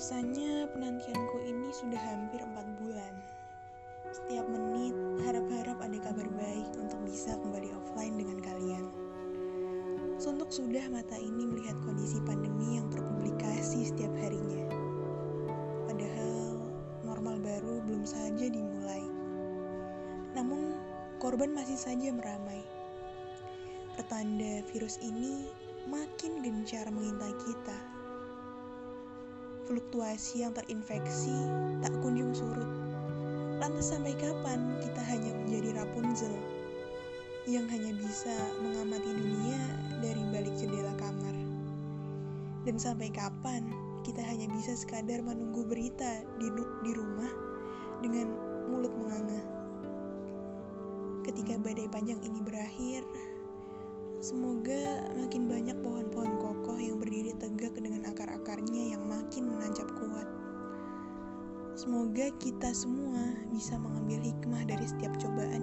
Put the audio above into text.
Rasanya penantianku ini sudah hampir 4 bulan. Setiap menit harap-harap ada kabar baik untuk bisa kembali offline dengan kalian. Suntuk sudah mata ini melihat kondisi pandemi yang terpublikasi setiap harinya. Padahal normal baru belum saja dimulai. Namun korban masih saja meramai. Pertanda virus ini makin gencar mengintai kita Fluktuasi yang terinfeksi tak kunjung surut. Lantas sampai kapan kita hanya menjadi Rapunzel yang hanya bisa mengamati dunia dari balik jendela kamar? Dan sampai kapan kita hanya bisa sekadar menunggu berita di, di rumah dengan mulut menganga? Ketika badai panjang ini berakhir, semoga makin banyak pohon-pohon kokoh yang berdiri tegak Semoga kita semua bisa mengambil hikmah dari setiap cobaan.